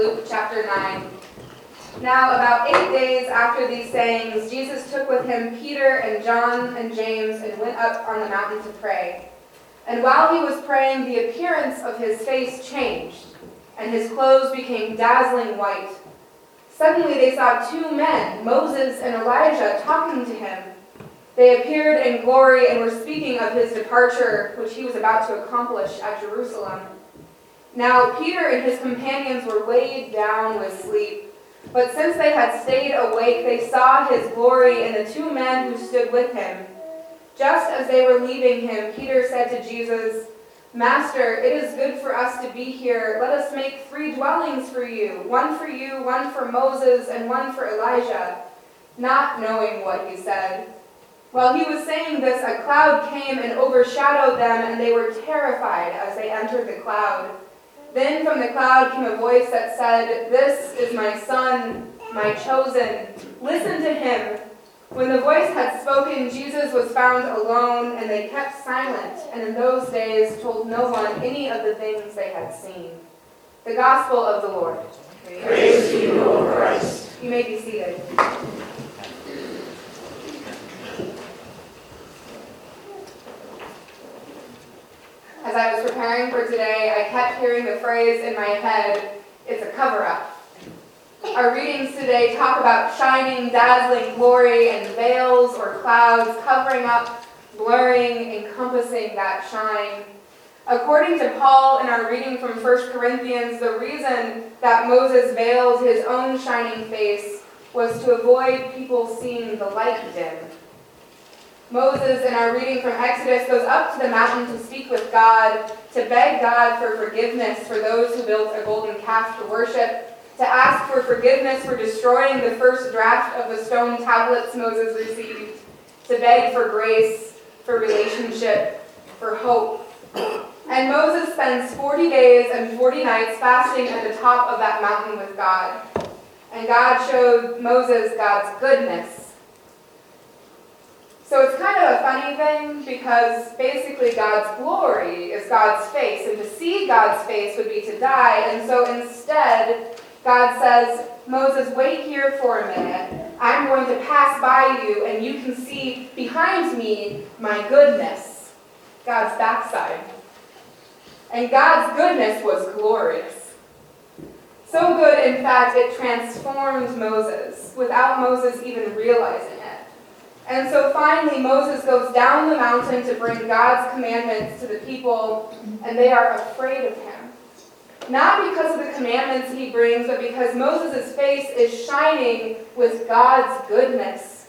Luke chapter 9. Now, about eight days after these sayings, Jesus took with him Peter and John and James and went up on the mountain to pray. And while he was praying, the appearance of his face changed, and his clothes became dazzling white. Suddenly they saw two men, Moses and Elijah, talking to him. They appeared in glory and were speaking of his departure, which he was about to accomplish at Jerusalem. Now Peter and his companions were weighed down with sleep. But since they had stayed awake, they saw his glory and the two men who stood with him. Just as they were leaving him, Peter said to Jesus, Master, it is good for us to be here. Let us make three dwellings for you one for you, one for Moses, and one for Elijah. Not knowing what he said. While he was saying this, a cloud came and overshadowed them, and they were terrified as they entered the cloud. Then from the cloud came a voice that said, This is my son, my chosen. Listen to him. When the voice had spoken, Jesus was found alone, and they kept silent, and in those days told no one any of the things they had seen. The Gospel of the Lord. Praise to you, O Christ. You may be seated. As I was preparing for today, I kept hearing the phrase in my head, it's a cover up. Our readings today talk about shining, dazzling glory and veils or clouds covering up, blurring, encompassing that shine. According to Paul in our reading from 1 Corinthians, the reason that Moses veiled his own shining face was to avoid people seeing the light dim. Moses, in our reading from Exodus, goes up to the mountain to speak with God, to beg God for forgiveness for those who built a golden calf to worship, to ask for forgiveness for destroying the first draft of the stone tablets Moses received, to beg for grace, for relationship, for hope. And Moses spends 40 days and 40 nights fasting at the top of that mountain with God. And God showed Moses God's goodness so it's kind of a funny thing because basically God's glory is God's face, and to see God's face would be to die. And so instead, God says, Moses, wait here for a minute. I'm going to pass by you, and you can see behind me my goodness, God's backside. And God's goodness was glorious. So good, in fact, it transformed Moses without Moses even realizing. And so finally, Moses goes down the mountain to bring God's commandments to the people, and they are afraid of him. Not because of the commandments he brings, but because Moses' face is shining with God's goodness.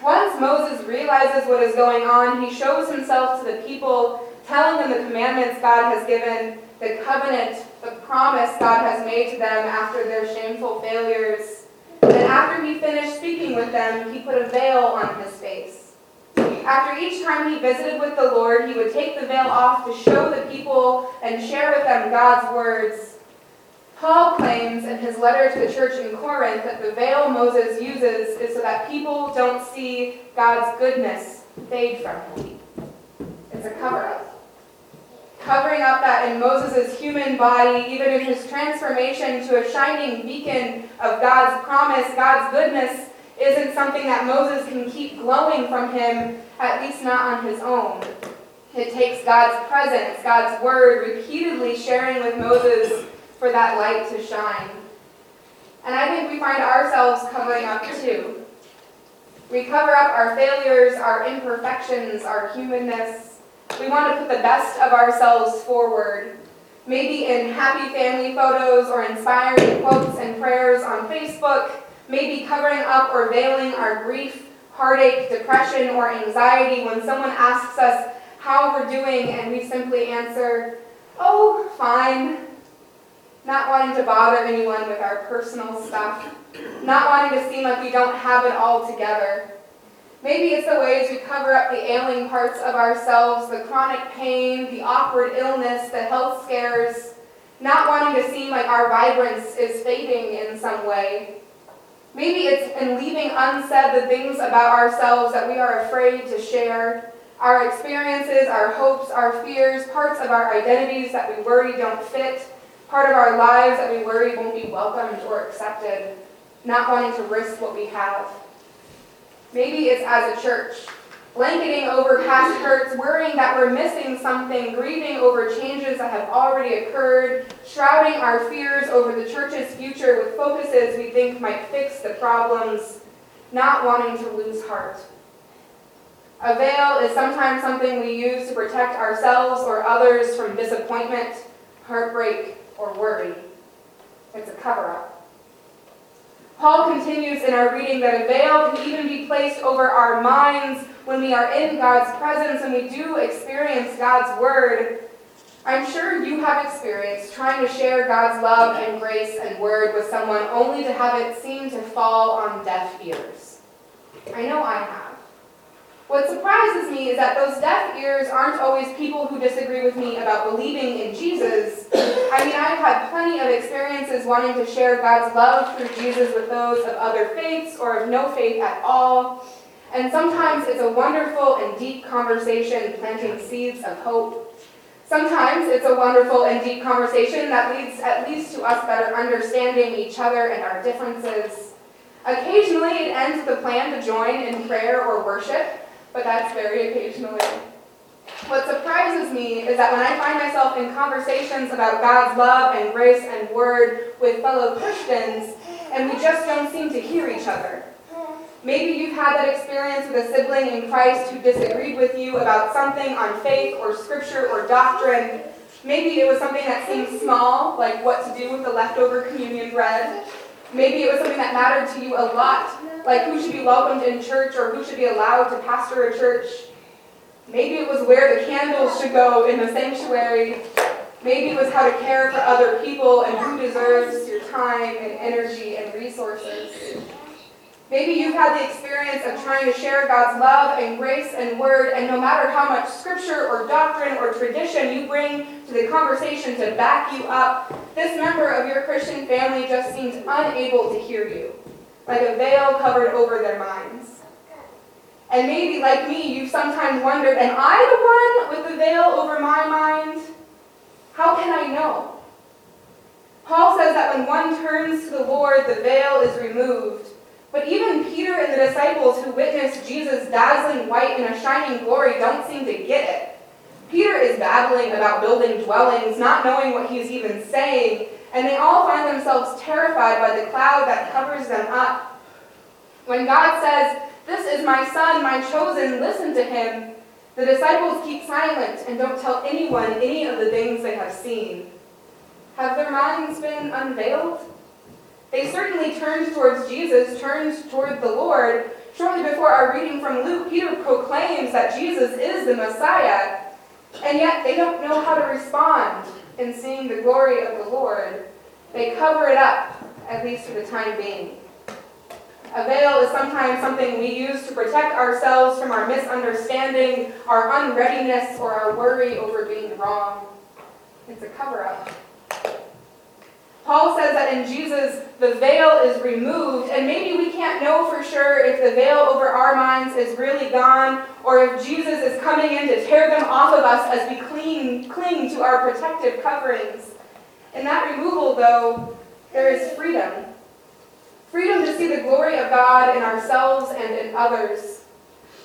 Once Moses realizes what is going on, he shows himself to the people, telling them the commandments God has given, the covenant, the promise God has made to them after their shameful failures. And after he finished speaking with them, he put a veil on his face. After each time he visited with the Lord, he would take the veil off to show the people and share with them God's words. Paul claims in his letter to the church in Corinth that the veil Moses uses is so that people don't see God's goodness fade from him. It's a cover up covering up that in Moses' human body, even in his transformation to a shining beacon of God's promise, God's goodness, isn't something that Moses can keep glowing from him, at least not on his own. It takes God's presence, God's word, repeatedly sharing with Moses for that light to shine. And I think we find ourselves covering up too. We cover up our failures, our imperfections, our humanness, we want to put the best of ourselves forward, maybe in happy family photos or inspiring quotes and prayers on Facebook, maybe covering up or veiling our grief, heartache, depression, or anxiety when someone asks us how we're doing and we simply answer, oh, fine. Not wanting to bother anyone with our personal stuff, not wanting to seem like we don't have it all together. Maybe it's the ways we cover up the ailing parts of ourselves, the chronic pain, the awkward illness, the health scares, not wanting to seem like our vibrance is fading in some way. Maybe it's in leaving unsaid the things about ourselves that we are afraid to share, our experiences, our hopes, our fears, parts of our identities that we worry don't fit, part of our lives that we worry won't be welcomed or accepted, not wanting to risk what we have. Maybe it's as a church, blanketing over past hurts, worrying that we're missing something, grieving over changes that have already occurred, shrouding our fears over the church's future with focuses we think might fix the problems, not wanting to lose heart. A veil is sometimes something we use to protect ourselves or others from disappointment, heartbreak, or worry. It's a cover up. Paul continues in our reading that a veil can even be placed over our minds when we are in God's presence and we do experience God's word. I'm sure you have experienced trying to share God's love and grace and word with someone only to have it seem to fall on deaf ears. I know I have. What surprises me is that those deaf ears aren't always people who disagree with me about believing in Jesus. I mean, I've had plenty of experiences wanting to share God's love through Jesus with those of other faiths or of no faith at all. And sometimes it's a wonderful and deep conversation planting seeds of hope. Sometimes it's a wonderful and deep conversation that leads at least to us better understanding each other and our differences. Occasionally, it ends with a plan to join in prayer or worship but that's very occasionally. What surprises me is that when I find myself in conversations about God's love and grace and word with fellow Christians, and we just don't seem to hear each other. Maybe you've had that experience with a sibling in Christ who disagreed with you about something on faith or scripture or doctrine. Maybe it was something that seemed small, like what to do with the leftover communion bread. Maybe it was something that mattered to you a lot, like who should be welcomed in church or who should be allowed to pastor a church. Maybe it was where the candles should go in the sanctuary. Maybe it was how to care for other people and who deserves your time and energy and resources. Maybe you've had the experience of trying to share God's love and grace and word, and no matter how much scripture or doctrine or tradition you bring to the conversation to back you up, this member of your Christian family just seems unable to hear you like a veil covered over their minds. And maybe, like me, you've sometimes wondered, am I the one with the veil over my mind? How can I know? Paul says that when one turns to the Lord, the veil is removed. But even Peter and the disciples who witnessed Jesus dazzling white in a shining glory don't seem to get it. Peter is babbling about building dwellings, not knowing what he's even saying, and they all find themselves terrified by the cloud that covers them up. When God says, This is my son, my chosen, listen to him, the disciples keep silent and don't tell anyone any of the things they have seen. Have their minds been unveiled? They certainly turned towards Jesus, turned toward the Lord. Shortly before our reading from Luke, Peter proclaims that Jesus is the Messiah, and yet they don't know how to respond in seeing the glory of the Lord, they cover it up, at least for the time being. A veil is sometimes something we use to protect ourselves from our misunderstanding, our unreadiness, or our worry over being wrong. It's a cover up. Paul says that in Jesus, the veil is removed, and maybe we can't know for sure if the veil over our minds is really gone, or if Jesus is coming in to tear them off of us as we cling, cling to our protective coverings. In that removal, though, there is freedom. Freedom to see the glory of God in ourselves and in others.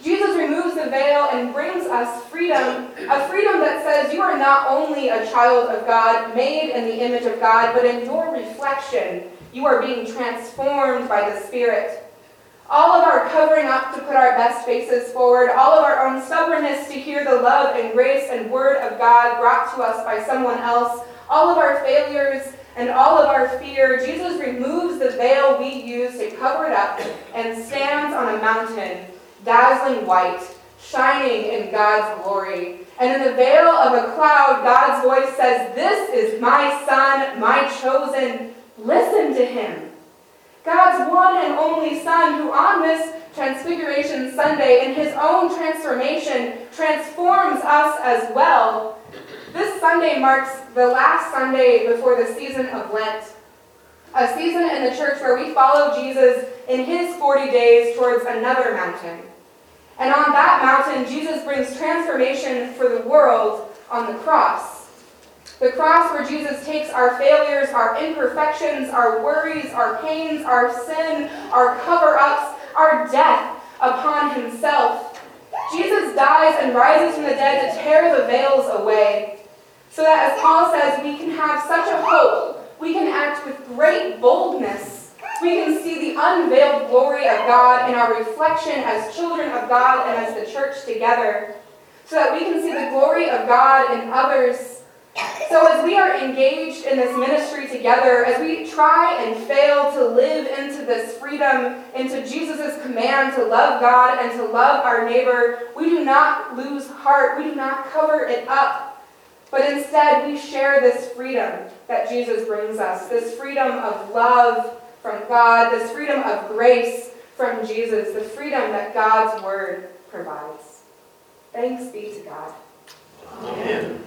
Jesus removes the veil and brings us freedom, a freedom that says you are not only a child of God, made in the image of God, but in your reflection, you are being transformed by the Spirit. All of our covering up to put our best faces forward, all of our own stubbornness to hear the love and grace and word of God brought to us by someone else, all of our failures and all of our fear, Jesus removes the veil we use to cover it up and stands on a mountain dazzling white, shining in God's glory. And in the veil of a cloud, God's voice says, This is my son, my chosen. Listen to him. God's one and only Son, who on this Transfiguration Sunday, in his own transformation, transforms us as well. This Sunday marks the last Sunday before the season of Lent, a season in the church where we follow Jesus in his 40 days towards another mountain. And on that mountain, Jesus brings transformation for the world on the cross. The cross where Jesus takes our failures, our imperfections, our worries, our pains, our sin, our cover ups, our death upon himself. Jesus dies and rises from the dead to tear the veils away. So that, as Paul says, we can have such a hope. We can act with great boldness. We can see the unveiled glory of God in our reflection as children of God and as the church together. So that we can see the glory of God in others so, as we are engaged in this ministry together, as we try and fail to live into this freedom, into Jesus' command to love God and to love our neighbor, we do not lose heart. We do not cover it up. But instead, we share this freedom that Jesus brings us this freedom of love from God, this freedom of grace from Jesus, the freedom that God's word provides. Thanks be to God.